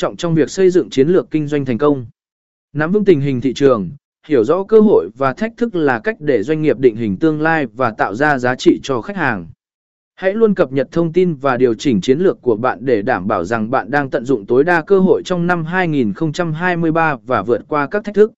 trọng trong việc xây dựng chiến lược kinh doanh thành công. Nắm vững tình hình thị trường, hiểu rõ cơ hội và thách thức là cách để doanh nghiệp định hình tương lai và tạo ra giá trị cho khách hàng. Hãy luôn cập nhật thông tin và điều chỉnh chiến lược của bạn để đảm bảo rằng bạn đang tận dụng tối đa cơ hội trong năm 2023 và vượt qua các thách thức.